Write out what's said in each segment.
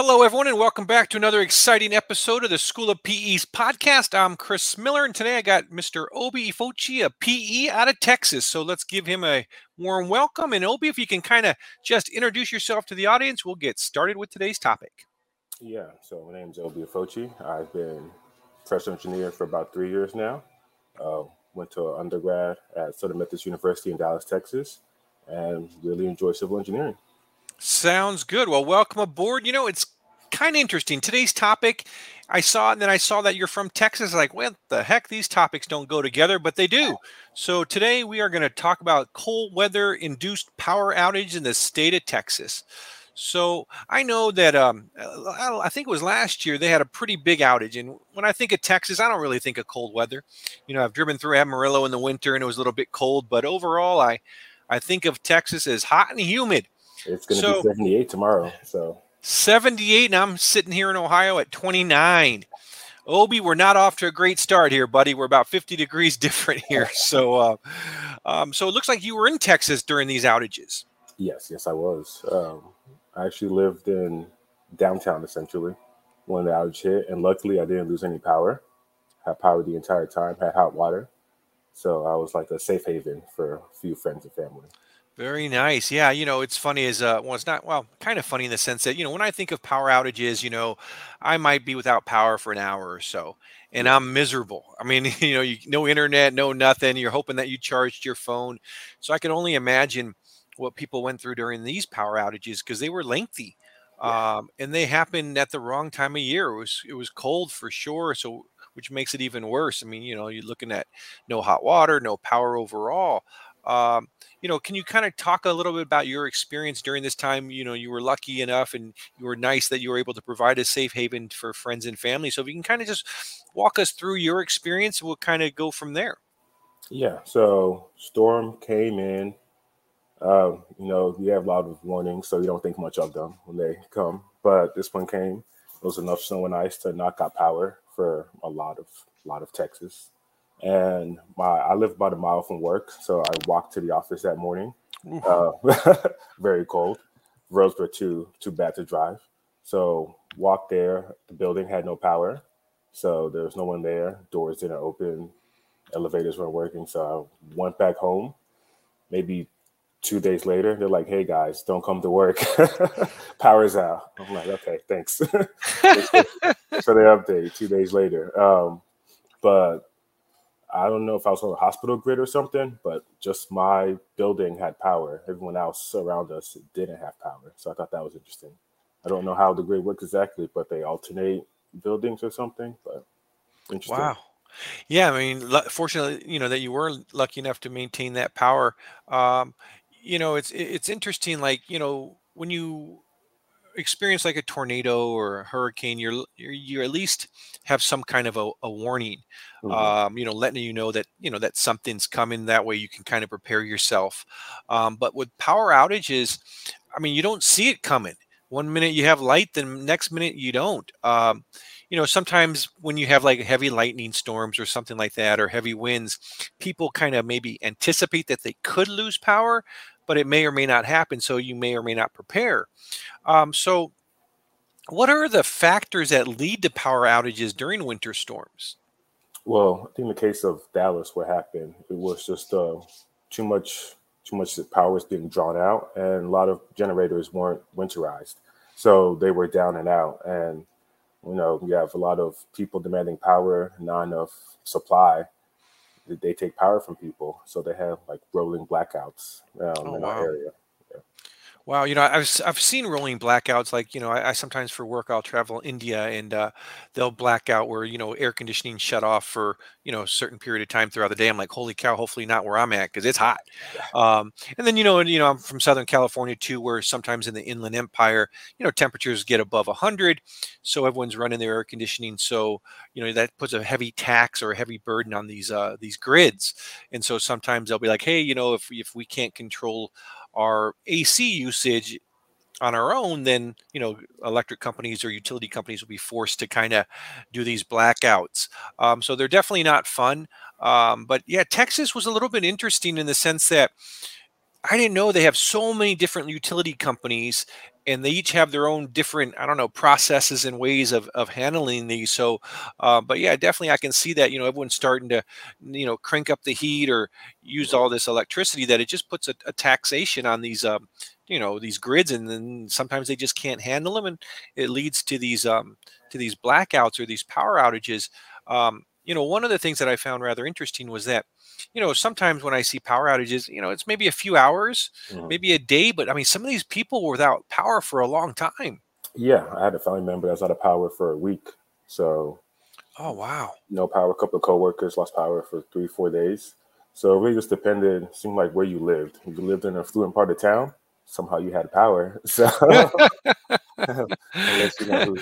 Hello, everyone, and welcome back to another exciting episode of the School of PE's podcast. I'm Chris Miller, and today I got Mr. Obi Efochie, a PE out of Texas. So let's give him a warm welcome. And Obi, if you can kind of just introduce yourself to the audience, we'll get started with today's topic. Yeah, so my name is Obi Efochie. I've been professional engineer for about three years now. Uh, went to undergrad at Southern Methodist University in Dallas, Texas, and really enjoy civil engineering. Sounds good. Well, welcome aboard. You know, it's kind of interesting. Today's topic, I saw, and then I saw that you're from Texas. Like, what the heck? These topics don't go together, but they do. So today we are going to talk about cold weather induced power outage in the state of Texas. So I know that um, I think it was last year they had a pretty big outage. And when I think of Texas, I don't really think of cold weather. You know, I've driven through Amarillo in the winter and it was a little bit cold, but overall, I I think of Texas as hot and humid. It's going to so, be 78 tomorrow. So 78, and I'm sitting here in Ohio at 29. Obi, we're not off to a great start here, buddy. We're about 50 degrees different here. So, uh, um, so it looks like you were in Texas during these outages. Yes, yes, I was. Um, I actually lived in downtown essentially when the outage hit, and luckily I didn't lose any power. Had power the entire time. Had hot water, so I was like a safe haven for a few friends and family. Very nice. Yeah, you know, it's funny as uh well, it's not well, kind of funny in the sense that, you know, when I think of power outages, you know, I might be without power for an hour or so and I'm miserable. I mean, you know, you no internet, no nothing. You're hoping that you charged your phone. So I can only imagine what people went through during these power outages because they were lengthy. Yeah. Um, and they happened at the wrong time of year. It was it was cold for sure, so which makes it even worse. I mean, you know, you're looking at no hot water, no power overall. Um, you know, can you kind of talk a little bit about your experience during this time? You know, you were lucky enough and you were nice that you were able to provide a safe haven for friends and family. So if you can kind of just walk us through your experience, we'll kind of go from there. Yeah. So storm came in. Um, you know, you have a lot of warnings, so you don't think much of them when they come. But this one came. It was enough snow and ice to knock out power for a lot of a lot of Texas and my I live about a mile from work, so I walked to the office that morning. Uh, very cold. Roads were too too bad to drive, so walked there. The building had no power, so there was no one there. Doors didn't open, elevators weren't working. So I went back home. Maybe two days later, they're like, "Hey guys, don't come to work. Power's out." I'm like, "Okay, thanks." for the update. Two days later, um, but I don't know if I was on a hospital grid or something, but just my building had power. Everyone else around us didn't have power. So I thought that was interesting. I don't know how the grid works exactly, but they alternate buildings or something. But interesting. Wow. Yeah, I mean, fortunately, you know that you were lucky enough to maintain that power. Um, you know, it's it's interesting. Like you know, when you experience like a tornado or a hurricane, you're, you're you at least have some kind of a, a warning, mm-hmm. um, you know, letting you know that you know that something's coming. That way, you can kind of prepare yourself. Um, but with power outages, I mean, you don't see it coming. One minute you have light, then next minute you don't. Um, you know, sometimes when you have like heavy lightning storms or something like that, or heavy winds, people kind of maybe anticipate that they could lose power, but it may or may not happen. So you may or may not prepare. Um, so, what are the factors that lead to power outages during winter storms? Well, I think in the case of Dallas, what happened, it was just uh, too much too much power was being drawn out, and a lot of generators weren't winterized, so they were down and out. And you know, you have a lot of people demanding power, not enough supply, they take power from people, so they have like rolling blackouts um, oh, in wow. our area. Wow, you know, I've I've seen rolling blackouts. Like, you know, I, I sometimes for work I'll travel India and uh, they'll black out where you know air conditioning shut off for you know a certain period of time throughout the day. I'm like, holy cow! Hopefully not where I'm at because it's hot. Um, and then you know, and, you know, I'm from Southern California too, where sometimes in the Inland Empire, you know, temperatures get above hundred, so everyone's running their air conditioning. So you know that puts a heavy tax or a heavy burden on these uh, these grids. And so sometimes they'll be like, hey, you know, if if we can't control our AC usage on our own, then you know electric companies or utility companies will be forced to kind of do these blackouts. Um, so they're definitely not fun. Um, but yeah, Texas was a little bit interesting in the sense that I didn't know they have so many different utility companies and they each have their own different i don't know processes and ways of, of handling these. So uh, but yeah definitely i can see that you know everyone's starting to you know crank up the heat or use all this electricity that it just puts a, a taxation on these um, you know these grids and then sometimes they just can't handle them and it leads to these um, to these blackouts or these power outages. Um, you know one of the things that i found rather interesting was that you know, sometimes when I see power outages, you know, it's maybe a few hours, mm-hmm. maybe a day, but I mean, some of these people were without power for a long time. Yeah, I had a family member that was out of power for a week. So, oh wow, no power. A couple of coworkers lost power for three, four days. So it really just depended. Seemed like where you lived. If you lived in a fluent part of town, somehow you had power. So, unless you know who,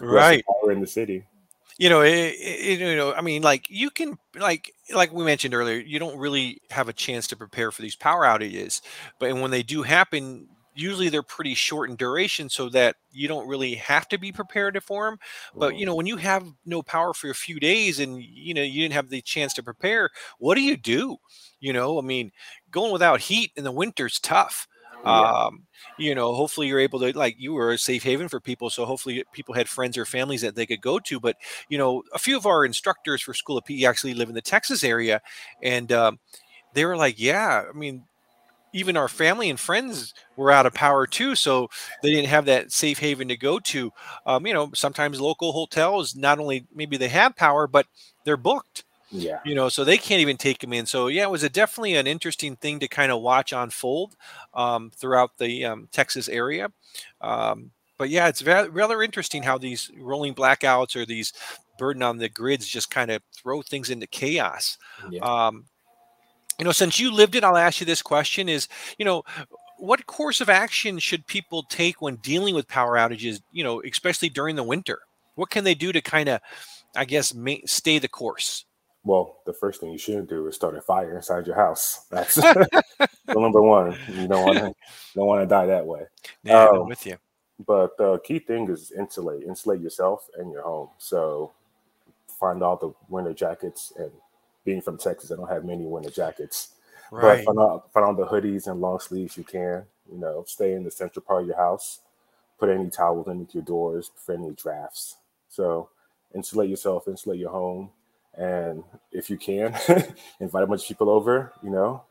right, power in the city you know, it, it, you know, I mean, like you can, like, like we mentioned earlier, you don't really have a chance to prepare for these power outages, but when they do happen, usually they're pretty short in duration, so that you don't really have to be prepared for them. But you mm-hmm. know, when you have no power for a few days and you know you didn't have the chance to prepare, what do you do? You know, I mean, going without heat in the winter's tough. Yeah. Um, you know, hopefully you're able to like you were a safe haven for people. So hopefully people had friends or families that they could go to. But you know, a few of our instructors for School of PE actually live in the Texas area, and um, they were like, "Yeah, I mean." Even our family and friends were out of power too, so they didn't have that safe haven to go to. Um, you know, sometimes local hotels not only maybe they have power, but they're booked yeah. You know, so they can't even take him in. So yeah, it was a definitely an interesting thing to kind of watch unfold um, throughout the um, Texas area. Um, but yeah, it's rather interesting how these rolling blackouts or these burden on the grids just kind of throw things into chaos. Yeah. Um, you know, since you lived it, I'll ask you this question: Is you know, what course of action should people take when dealing with power outages? You know, especially during the winter. What can they do to kind of, I guess, stay the course? Well, the first thing you shouldn't do is start a fire inside your house. That's the number one. You don't want to don't want to die that way. Yeah, um, I'm with you. But the key thing is insulate. Insulate yourself and your home. So find all the winter jackets. And being from Texas, I don't have many winter jackets. Right. But find all, find the hoodies and long sleeves you can. You know, stay in the central part of your house. Put any towels underneath your doors, prevent any drafts. So insulate yourself, insulate your home and if you can invite a bunch of people over you know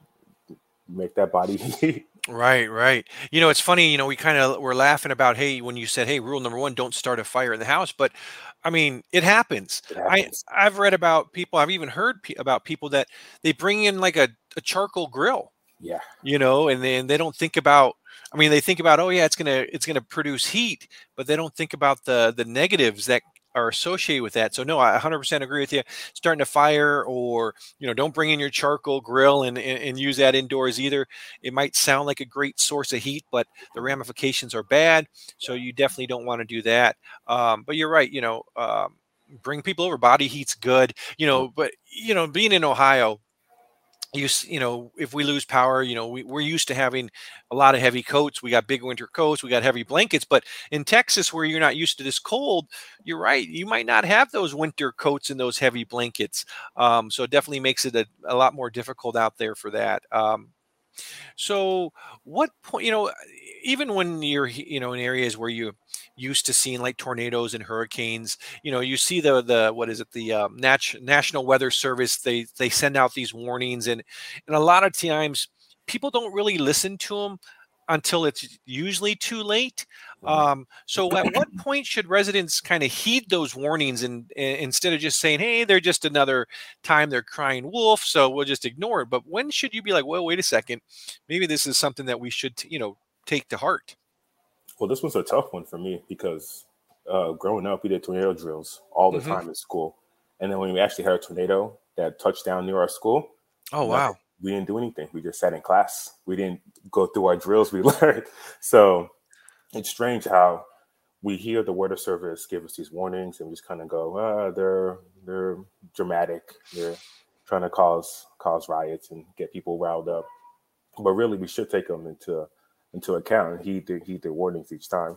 make that body heat. Right right. You know it's funny you know we kind of were laughing about hey when you said hey rule number one don't start a fire in the house. But i mean it happens, it happens. i i've read about people i've even heard pe- about people that they bring in like a, a charcoal grill yeah. you know and then they don't think about i mean they think about oh yeah it's gonna it's gonna produce heat but they don't think about the the negatives that are associated with that. So no, I 100% agree with you. Starting a fire or, you know, don't bring in your charcoal grill and, and, and, use that indoors either. It might sound like a great source of heat, but the ramifications are bad. So you definitely don't want to do that. Um, but you're right. You know, um, bring people over. Body heat's good, you know, but, you know, being in Ohio, you you know if we lose power you know we, we're used to having a lot of heavy coats we got big winter coats we got heavy blankets but in texas where you're not used to this cold you're right you might not have those winter coats and those heavy blankets um, so it definitely makes it a, a, lot more difficult out there for that um, so what point you know even when you're you know in areas where you used to seeing like tornadoes and hurricanes you know you see the the what is it the um, Nat- national weather service they they send out these warnings and and a lot of times people don't really listen to them until it's usually too late um, so at what point should residents kind of heed those warnings and, and, instead of just saying hey they're just another time they're crying wolf so we'll just ignore it but when should you be like well wait a second maybe this is something that we should you know take to heart well, this was a tough one for me because uh, growing up, we did tornado drills all the mm-hmm. time in school. And then when we actually had a tornado that touched down near our school, oh wow, we didn't do anything. We just sat in class. We didn't go through our drills we learned. So it's strange how we hear the word of service give us these warnings and we just kind of go, ah, they're they're dramatic. They're trying to cause cause riots and get people riled up. But really, we should take them into into account and heed the heed the warnings each time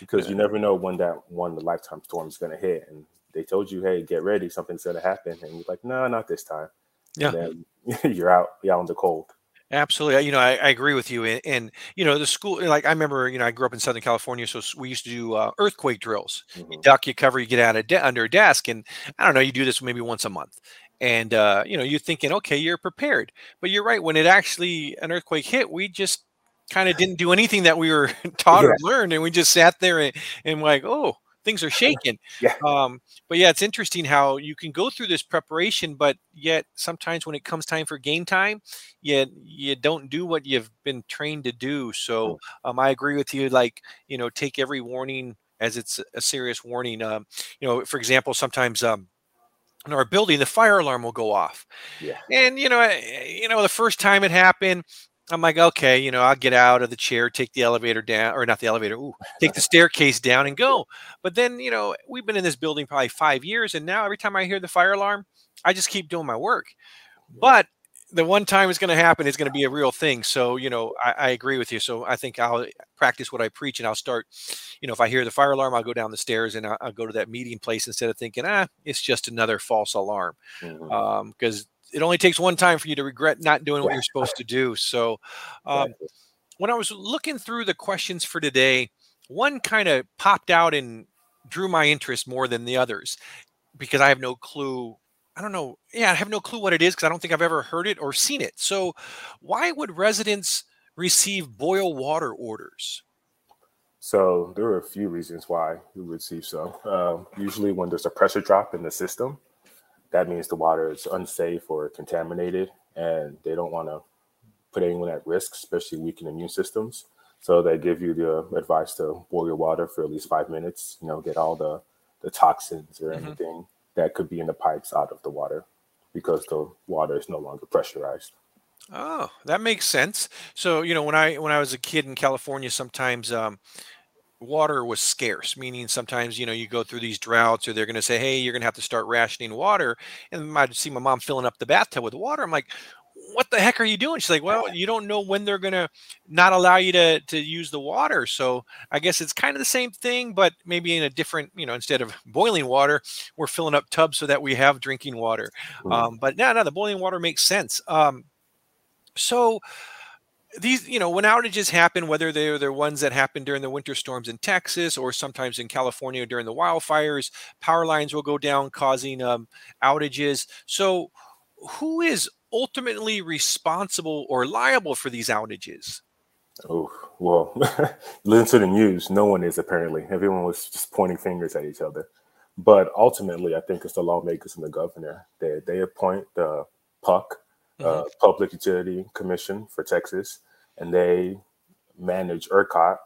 because yeah. you never know when that one the lifetime storm is going to hit and they told you hey get ready something's going to happen and you're like no not this time yeah and then you're out you're out in the cold Absolutely. You know, I, I agree with you. And, and, you know, the school, like I remember, you know, I grew up in Southern California, so we used to do uh, earthquake drills. You Mhm. duck, you cover, you get out of de- under a desk, and I don't know, you do this maybe once a month. And uh, you know, you're thinking, okay, you're prepared. But you're right. When it actually an earthquake hit, we just kind of didn't do anything that we were taught Yeah, or learned, and we just sat there and, and like, oh, things are shaking. yeah, Um, but yeah, it's interesting how you can go through this preparation, but yet sometimes when it comes time for game time, you you don't do what you've been trained to do. So um, I agree with you. Like you know, take every warning as it's a serious warning. Um, you know, for example, sometimes um, in our building, the fire alarm will go off, yeah, and you know, eh, you know, the first time it happened. I'm like, okay, you know, I'll get out of the chair, take the elevator down, or not the elevator, ooh, take the staircase down and go. But then, you know, we've been in this building probably five years, and now every time I hear the fire alarm, I just keep doing my work. But the one time it's going to happen is going to be a real thing. So, you know, I, I agree with you. So I think I'll practice what I preach and I'll start, you know, if I hear the fire alarm, I'll go down the stairs and I'll, I'll go to that meeting place instead of thinking, ah, it's just another false alarm. mhm, Um, because it only takes one time for you to regret not doing what you're supposed to do. So, um, when I was looking through the questions for today, one kind of popped out and drew my interest more than the others because I have no clue. I don't know. Yeah, I have no clue what it is because I don't think I've ever heard it or seen it. So, why would residents receive boil water orders? So there are a few reasons why we receive so. Um, usually, when there's a pressure drop in the system, that means the water is unsafe or contaminated, and they don't want to put anyone at risk, especially weakened immune systems. So they give you the advice to boil your water for at least five minutes. You know, get all the the toxins or hmm anything that could be in the pipes out of the water because the water is no longer pressurized. Oh, that makes sense. So, you know, when I when I was a kid in California, sometimes um, water was scarce, meaning sometimes, you know, you go through these droughts or they're going to say, hey, you're going to have to start rationing water. And I'd see my mom filling up the bathtub with water. I'm like, what the heck are you doing? She's like, well, you don't know when they're going to not allow you to, to use the water. So I guess it's kind of the same thing, but maybe in a different, you know, instead of boiling water, we're filling up tubs so that we have drinking water. Mm. Um, but no, no, the boiling water makes sense. Um, so these you know when outages happen whether they're the ones that happen during the winter storms in texas or sometimes in california during the wildfires power lines will go down causing um, outages so who is ultimately responsible or liable for these outages Oh, well, listen to the news. No one is apparently. Everyone was just pointing fingers at each other. But ultimately, I think it's the lawmakers and the governor. They they appoint the PUC, uh, Public Utility Commission for Texas, and they manage ERCOT,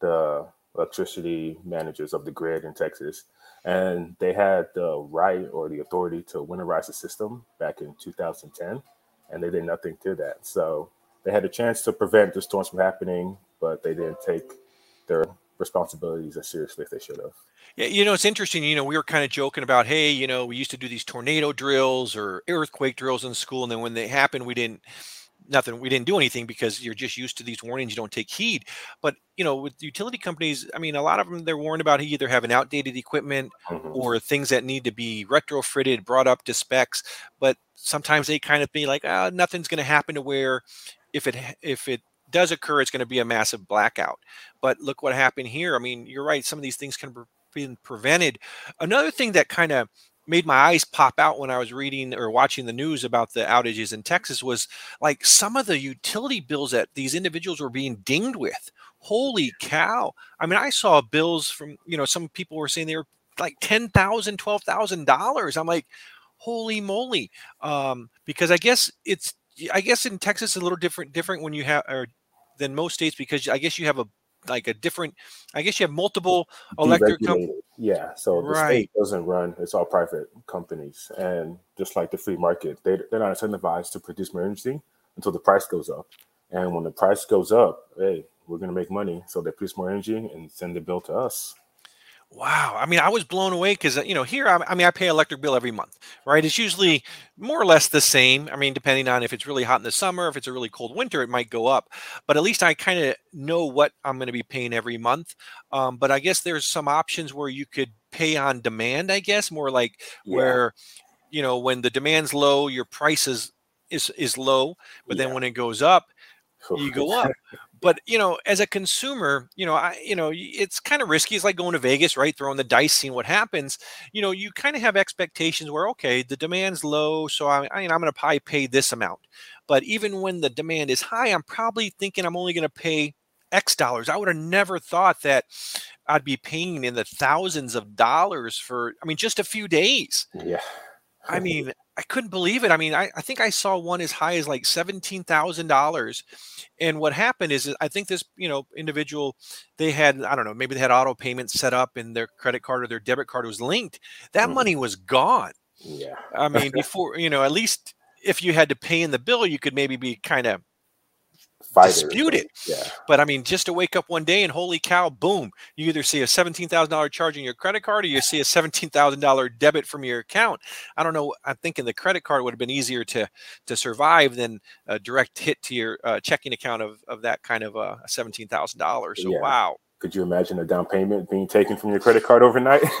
the electricity managers of the grid in Texas. And they had the right or the authority to winterize the system back in 2010, and they did nothing to that. So they had a chance to prevent the storms from happening, but they didn't take their responsibilities as seriously as they should have. yeah you know it's interesting you know we were kind of joking about hey you know we used to do these tornado drills or earthquake drills in school and then when they happened we didn't nothing we didn't do anything because you're just used to these warnings you don't take heed but you know with utility companies i mean a lot of them they're warned about either having outdated equipment hmm or things that need to be retrofitted brought up to specs but sometimes they kind of be like ah, nothing's going to happen to where if it if it does occur it's going to be a massive blackout but look what happened here i mean you're right some of these things can be prevented another thing that kind of made my eyes pop out when I was reading or watching the news about the outages in Texas was like some of the utility bills that these individuals were being dinged with. Holy cow. I mean, I saw bills from, you know, some people were saying they were like ten thousand, twelve thousand dollars. I'm like, holy moly. Um, because I guess it's I guess in Texas it's a little different different when you have or than most states because I guess you have a like a different I guess you have multiple electric companies. Yeah. So the Right. state doesn't run, it's all private companies. And just like the free market, they, they're not incentivized to produce more energy until the price goes up. And when the price goes up, hey, we're going to make money. So they produce more energy and send the bill to us. Wow. I mean, I was blown away because, you know, here, I, I mean, I pay electric bill every month, right? It's usually more or less the same. I mean, depending on if it's really hot in the summer, if it's a really cold winter, it might go up. But at least I kind of know what I'm going to be paying every month. Um, but I guess there's some options where you could pay on demand, I guess, more like Yeah. where, you know, when the demand's low, your prices is is low, but yeah. then when it goes up, you go up. But you know, as a consumer, you know, I you know, it's kind of risky. It's like going to Vegas, right? Throwing the dice, seeing what happens. You know, you kind of have expectations where okay, the demand's low, so I, I I'm going to probably pay this amount. But even when the demand is high, I'm probably thinking I'm only going to pay X dollars. I would have never thought that I'd be paying in the thousands of dollars for, I mean, just a few days. Yeah. I mean, I couldn't believe it. I mean, I, I think I saw one as high as like seventeen thousand dollars. And what happened is, I think this you know individual, they had I don't know maybe they had auto payments set up and their credit card or their debit card was linked. That mm. money was gone. Yeah. I mean, before you know, at least if you had to pay in the bill, you could maybe be kind of dispute it. Yeah. But I mean, just to wake up one day and holy cow, boom, you either see a seventeen thousand dollar charge on your credit card or you see a seventeen thousand dollar debit from your account. I don't know. I'm thinking the credit card would have been easier to to survive than a direct hit to your uh, checking account of of that kind of uh, seventeen thousand dollars. So yeah. wow. Could you imagine a down payment being taken from your credit card overnight?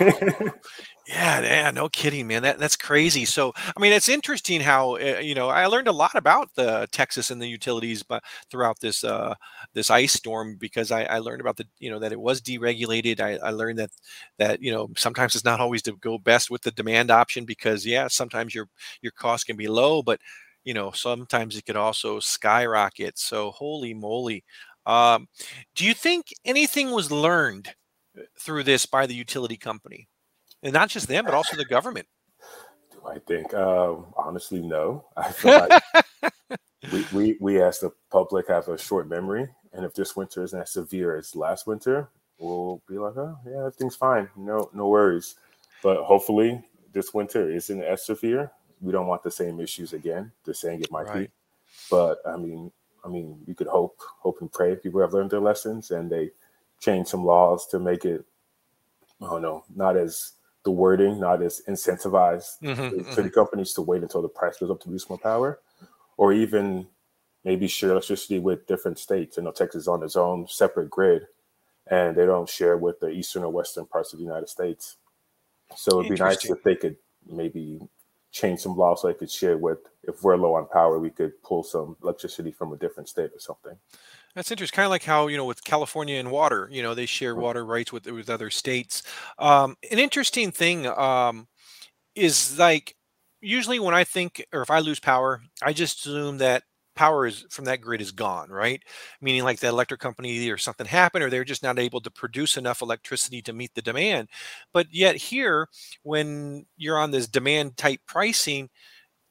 yeah, yeah, no kidding, man. That that's crazy. So, I mean, it's interesting how uh, you know I learned a lot about the Texas and the utilities, but throughout this uh, this ice storm because I, I learned about the you know that it was deregulated. I, I learned that that you know sometimes it's not always to go best with the demand option because yeah, sometimes your your cost can be low, but you know sometimes it could also skyrocket. So holy moly, um, do you think anything was learned uh, through this by the utility company, and not just them, but also the government? Do I think? Um, honestly, no. I feel like we, we we as the public have a short memory, and if this winter isn't as severe as last winter, we'll be like, oh yeah, everything's fine, no no worries. But hopefully, this winter isn't as severe. We don't want the same issues again. They're saying it might right. be, but I mean, I mean, you could hope, hope and pray people have learned their lessons and they change some laws to make it, I don't know, not as the wording, not as incentivized mm-hmm, to, mm-hmm. the companies to wait until the price goes up to produce more power, or even maybe share electricity with different states. You know, Texas is on its own separate grid, and they don't share with the eastern or western parts of the United States. So it'd be nice if they could maybe change some laws so I could share with if we're low on power, we could pull some electricity from a different state or something. That's interesting. Kind of like how you know with California and water, you know they share water rights with with other states. Um, an interesting thing um, is like usually when I think or if I lose power, I just assume that power is from that grid is gone, right? Meaning like the electric company or something happened or they're just not able to produce enough electricity to meet the demand. But yet here, when you're on this demand type pricing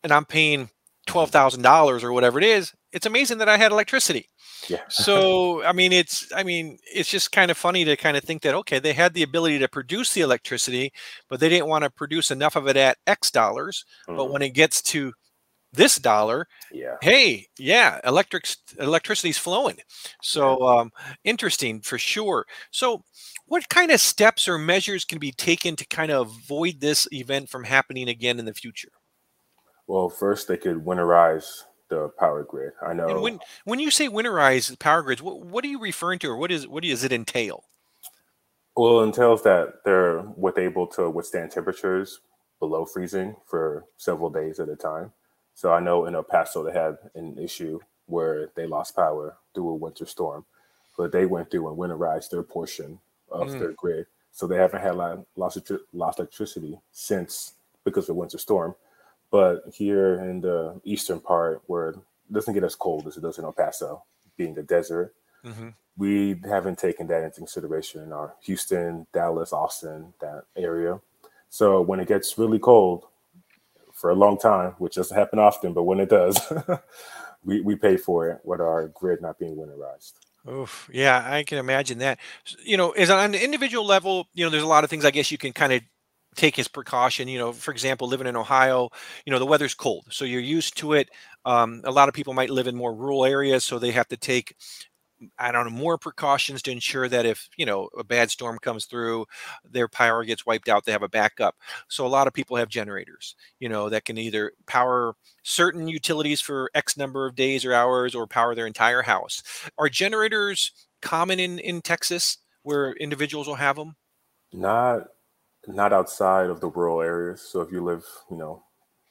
and I'm paying twelve thousand dollars or whatever it is, it's amazing that I had electricity. Yeah. so I mean, it's I mean, it's just kind of funny to kind of think that okay, they had the ability to produce the electricity, but they didn't want to produce enough of it at X dollars. Mm-hmm. But when it gets to this dollar yeah. hey yeah electric electricity's flowing. So um, interesting for sure. So what kind of steps or measures can be taken to kind of avoid this event from happening again in the future? Well first they could winterize the power grid. I know and when when you say winterize power grids what, what are you referring to or what is what does it entail? Well it entails that they're with able to withstand temperatures below freezing for several days at a time so I know in El Paso they had an issue where they lost power through a winter storm, but they went through and winterized their portion of mm. their grid. So they haven't had lost lost electricity since because of the winter storm. But here in the eastern part, where it doesn't get as cold as it does in El Paso, being a desert, mm-hmm. we haven't taken that into consideration in our Houston, Dallas, Austin, that area. So when it gets really cold, for a long time, which doesn't happen often, but when it does, we, we pay for it with our grid not being winterized. Oof. Yeah, I can imagine that. You know, as on an individual level, you know, there's a lot of things I guess you can kind of take as precaution. You know, for example, living in Ohio, you know, the weather's cold, so you're used to it. Um, a lot of people might live in more rural areas, so they have to take I don't know, more precautions to ensure that if, you know, a bad storm comes through, their power gets wiped out, they have a backup. So a lot of people have generators, you know, that can either power certain utilities for X number of days or hours or power their entire house. Are generators common in, in Texas where individuals will have them? Not not outside of the rural areas. So if you live, you know,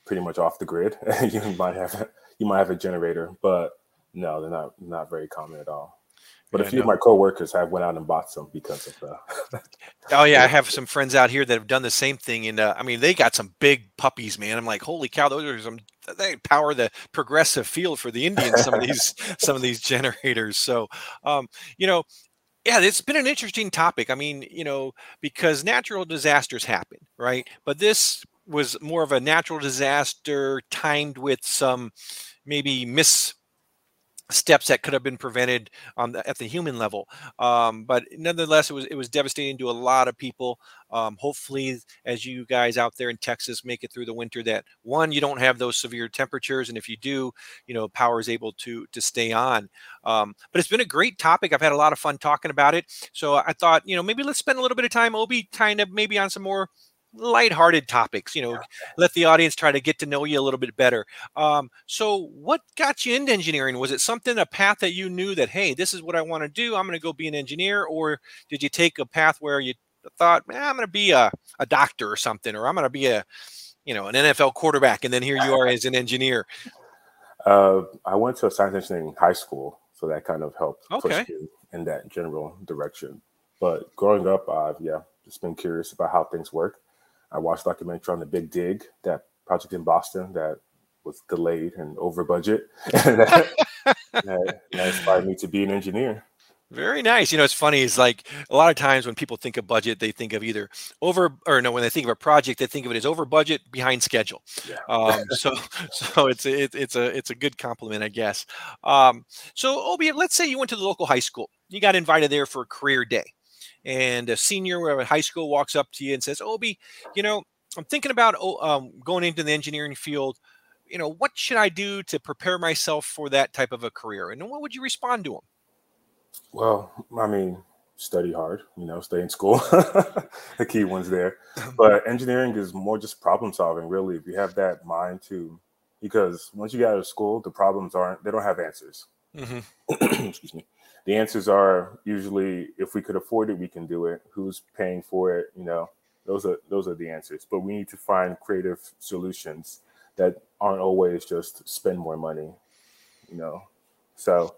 pretty much off the grid, you might have you might have a generator, but no, they're not not very common at all. But a few of my coworkers have went out and bought some because of the. Oh yeah, I have some friends out here that have done the same thing, and uh, I mean they got some big puppies, man. I'm like, holy cow, those are some they power the progressive field for the Indians. Some of these some of these generators. So, um, you know, yeah, it's been an interesting topic. I mean, you know, because natural disasters happen, right? But this was more of a natural disaster timed with some maybe miss steps that could have been prevented um, th- at the human level. Um, but nonetheless, it was it was devastating to a lot of people. Um, hopefully, as you guys out there in Texas make it through the winter, that one you don't have those severe temperatures, and if you do, you know, power is able to to stay on. Um, but it's been a great topic. I've had a lot of fun talking about it. So I thought, you know, maybe let's spend a little bit of time, Obi, kind of maybe on some more lighthearted topics. You know, let the audience try to get to know you a little bit better. Um, so, what got you into engineering? Was it something, a path that you knew that, hey, this is what I want to do? I'm going to go be an engineer, or did you take a path where you thought, man, I'm going to be a, a doctor or something, or I'm going to be a, you know, an NFL quarterback, and then here you are as an engineer. Uh, I went to a science engineering high school, so that kind of helped Okay. push me in that general direction. But growing up, I've yeah just been curious about how things work. I watched a documentary on the Big Dig, that project in Boston that was delayed and over budget, that, that, that inspired me to be an engineer. Very nice. You know, it's funny. It's like a lot of times when people think of budget, they think of either over or no. When they think of a project, they think of it as over budget, behind schedule. Yeah. Um, so, so it's a, it, it's a it's a good compliment, I guess. Um, so, Obi, let's say you went to the local high school. You got invited there for a career day, and a senior at high school walks up to you and says, "Obi, you know, I'm thinking about oh, um, going into the engineering field. You know, what should I do to prepare myself for that type of a career?" And what would you respond to him? Well, I mean, study hard, you know, stay in school. the key ones there. But engineering is more just problem solving, really. If you have that mind to, because once you get out of school, the problems aren't, they don't have answers. hmm Excuse me. The answers are usually if we could afford it, we can do it. Who's paying for it? You know, those are those are the answers. But we need to find creative solutions that aren't always just spend more money. You know, so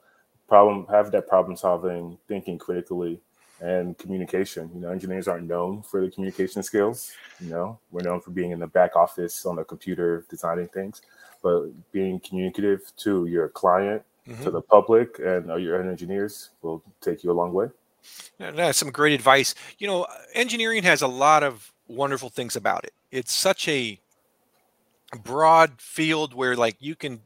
problem have that problem solving, thinking critically, and communication. You know, engineers aren't known for the communication skills. You know, we're known for being in the back office on the computer designing things, but being communicative to your client Mhm. to the public and uh, your engineers will take you a long way. That's some great advice. You know, engineering has a lot of wonderful things about it. It's such a broad field where like you can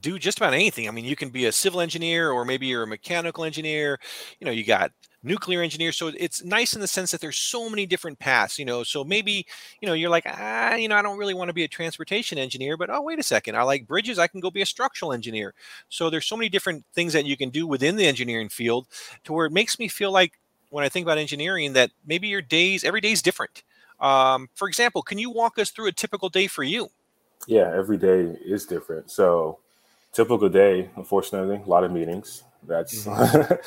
do just about anything. I mean, you can be a civil engineer or maybe you're a mechanical engineer. You know, you got nuclear engineer. So it's nice in the sense that there's so many different paths, you know. So maybe, you know, you're like, ah, you know, I don't really want to be a transportation engineer, but oh, wait a second. I like bridges. I can go be a structural engineer. So there's so many different things that you can do within the engineering field to where it makes me feel like when I think about engineering that maybe your days, every day is different. Um, for example, can you walk us through a typical day for you? Yeah, every day is different. So, typical day, unfortunately, a lot of meetings. That's the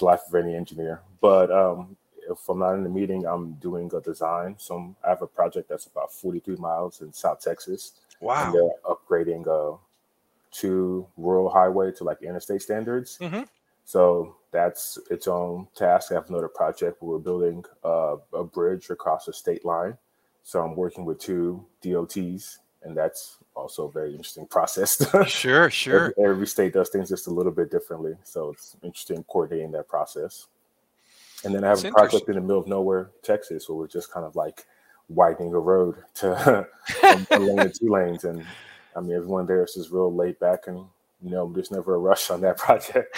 life of any engineer. But um, if I'm not in the meeting, I'm doing a design. So I have a project that's about 43 miles in South Texas, and Wow. they're upgrading uh, to rural highway to like interstate standards. Mhm. So that's its own task. I have another project where we're building uh, a bridge across a state line. So I'm working with two DOTs, and that's also a very interesting process. Sure, sure. every, every state does things just a little bit differently, so it's interesting coordinating that process. And then I have That's a project in the middle of nowhere, Texas, where we're just kind of like widening a road to one lane two lanes, and I mean everyone there is just real laid back, and you know there's never a rush on that project.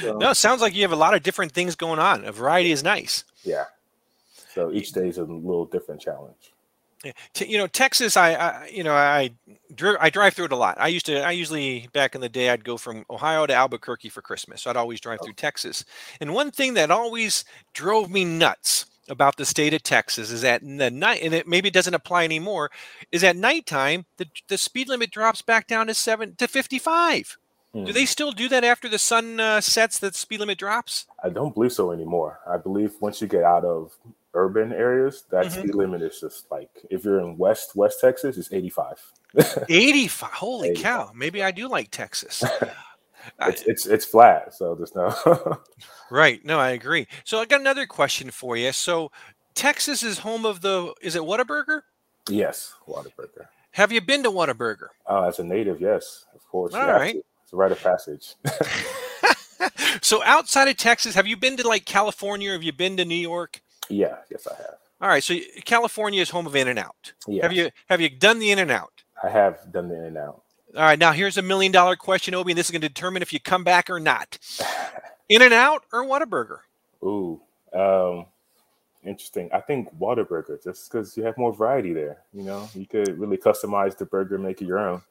So- no, it sounds like you have a lot of different things going on. A variety is nice. yeah. So each day is a little different challenge. Yeah. T- you know, Texas. I, I you know, I I drive through it a lot. I used to. I usually back in the day, I'd go from Ohio to Albuquerque for Christmas. So I'd always drive through Texas. And one thing that always drove me nuts about the state of Texas is that in the night, and it maybe it doesn't apply anymore, is at nighttime the the speed limit drops back down to seven to fifty five. Hmm. Do they still do that after the sun uh, sets? The speed limit drops. I don't believe so anymore. I believe once you get out of urban areas, that Mhm. speed limit is just like if you're in West West Texas, it's 85. 85. Holy 85. cow. Maybe I do like Texas. It's it's it's flat, so there's no. right. No, I agree. So I got another question for you. So Texas is home of the, is it Whataburger? yes, Whataburger. Have you been to Whataburger? Oh, as a native, yes, of course. All right. to. It's a rite of passage. so outside of Texas, have you been to like California? Have you been to New York? Yeah, yes, I have. All right. So California is home of In and Out. Yeah, Have you have you done the In and Out? I have done the in and out. All right. Now here's a million dollar question, Obi, and this is going to determine if you come back or not. In and Out or Whataburger? Ooh, um, interesting. I think Whataburger, just because you have more variety there. You know, you could really customize the burger, make it your own.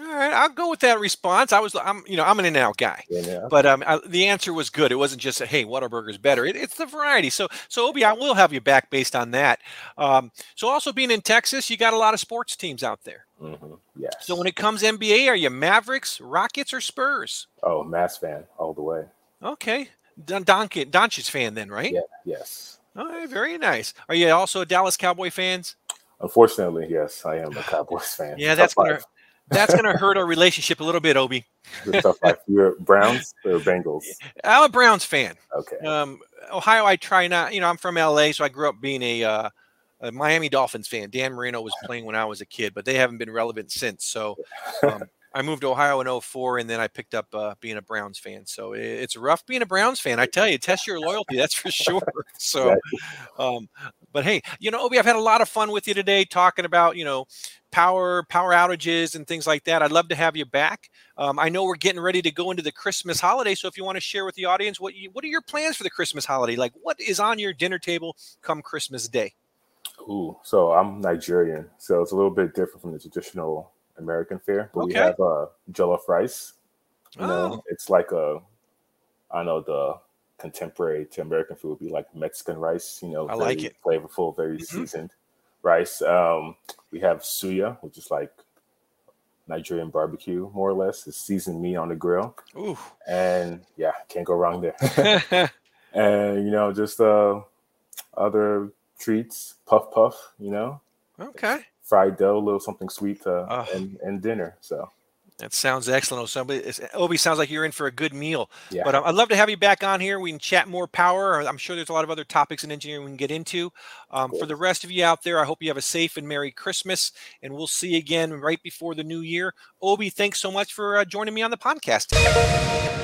All right, I'll go with that response. I was, I'm, you know, I'm an in and out guy, Yeah, yeah. but um, I, the answer was good. It wasn't just a, hey, Whataburger's better. It, it's the variety. So, so Obi, I will have you back based on that. Um, so, also being in Texas, you got a lot of sports teams out there. hmm Yes. So, when it comes NBA, are you Mavericks, Rockets, or Spurs? oh, Mavs fan all the way. Okay, Don Doncic, Doncic fan then, right? Yeah. Yes. All right, very nice. Are you also a Dallas Cowboy fans? Unfortunately, yes, I am a Cowboys fan. Yeah, that's gonna life. That's gonna hurt our relationship a little bit, Obi. It's tough life. You're Browns or Bengals? I'm a Browns fan. Okay. um, Ohio, I try not. You know, I'm from LA, so I grew up being a, uh, a Miami Dolphins fan. Dan Marino was playing when I was a kid, but they haven't been relevant since. So um, I moved to Ohio in 04, and then I picked up uh, being a Browns fan. So it's rough being a Browns fan. I tell you, test your loyalty. That's for sure. So, um, but hey, you know, Obi, I've had a lot of fun with you today talking about you know power power outages and things like that. I'd love to have you back. Um, I know we're getting ready to go into the Christmas holiday, so if you want to share with the audience what you, what are your plans for the Christmas holiday? Like, what is on your dinner table come Christmas Day? Ooh, so I'm Nigerian, so it's a little bit different from the traditional American fare. But we Okay. have uh, jollof rice. You Oh. know, it's like a, I know the contemporary to American food would be like Mexican rice. You know, I like very it. flavorful, very Mhm. seasoned rice. Um, we have suya, which is like Nigerian barbecue, more or less. It's seasoned meat on the grill, Ooh. and yeah, can't go wrong there. and you know, just uh, other treats, puff puff. You know, okay. Fried dough, a little something sweet uh, Oh. and, and dinner. So That sounds excellent. Oh, it's, Obi sounds like you're in for a good meal. yeah, But um, I'd love to have you back on here. We can chat more power. I'm sure there's a lot of other topics in engineering we can get into. Um, for the rest of you out there, I hope you have a safe and Merry Christmas. And we'll see you again right before the new year. Obi, thanks so much for uh, joining me on the podcast.